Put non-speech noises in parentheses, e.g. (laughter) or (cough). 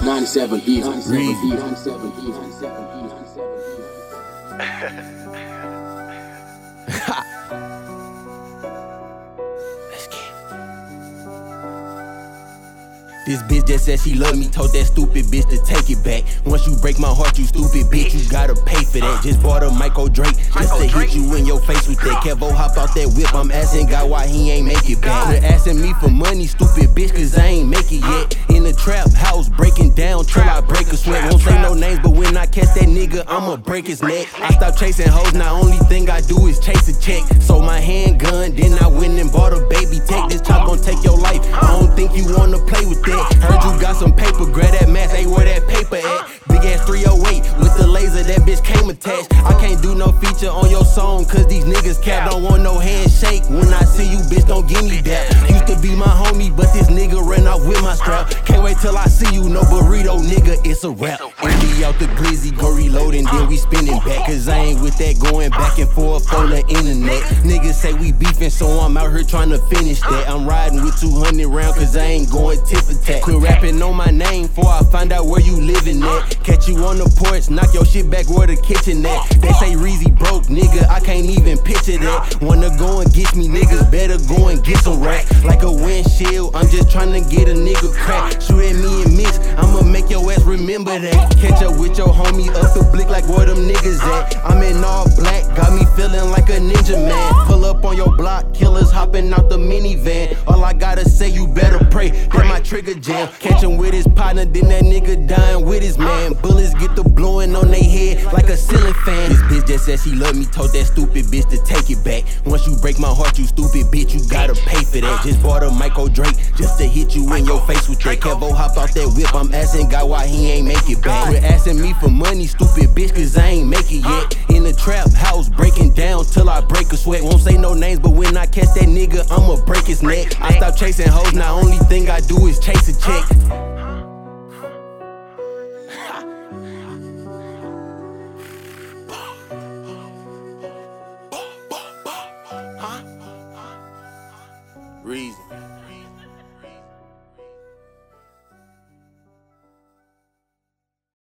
97 E, 97 Read. E, 97 E, 97 E, 97 (laughs) E. (laughs) This bitch just said she love me, told that stupid bitch to take it back. Once you break my heart, you stupid bitch, you gotta pay for that. Just bought a Micro Draco, just to hit you in your face with that. Kevo hop out that whip, I'm asking God why he ain't make it back. Quit asking me for money, stupid bitch, cause I ain't make it yet. In the trap house, breaking down till I break a sweat. Won't say no names, but when I catch that nigga, I'ma break his neck. I stop chasing hoes, now only thing I do is chase a check. So my handgun, then I went and bought a baby where that paper at? Big ass 308 with the laser, that bitch came attached. I can't do no feature on your song, cause these niggas cap don't want no handshake. When I see you, bitch, don't give me that. Used to be my homie, but this nigga ran off with my strap. Can't wait till I see you, no burrito, nigga, it's a rap. Out the glizzy, go reloading, then we spinning back. Cause I ain't with that going back and forth on the internet. Niggas say we beefing, so I'm out here trying to finish that. I'm riding with 200 round, cause I ain't going for tat. Quit rapping on my name before I find out where you living at. Catch you on the porch, knock your shit back where the kitchen at. They say Reezy broke, can't even picture that. Wanna go and get me, niggas better go and get some racks. Like a windshield, I'm just trying to get a nigga crack. Shoot at me and miss, I'ma make your ass remember that. Catch up with your homie up the blick like where them niggas at. I'm in all black, got me feeling like a ninja man. Pull up on your block, killers hopping out the minivan. All I gotta say, you better pray that my trigger jam. Catch him with his partner, then that nigga dying with his man. Bullets get the blowing on they head like a ceiling fan. Nigga said she love me, told that stupid bitch to take it back. Once you break my heart, you stupid bitch, you gotta pay for that. Just bought a Micro Draco just to hit you in your face with that. Kevo hop off that whip, I'm asking God why he ain't make it back. Quit asking me for money, stupid bitch, cause I ain't make it yet. In the trap house, breaking down till I break a sweat. Won't say no names, but when I catch that nigga, I'ma break his neck. I stop chasing hoes, now only thing I do is chase a check. (laughs)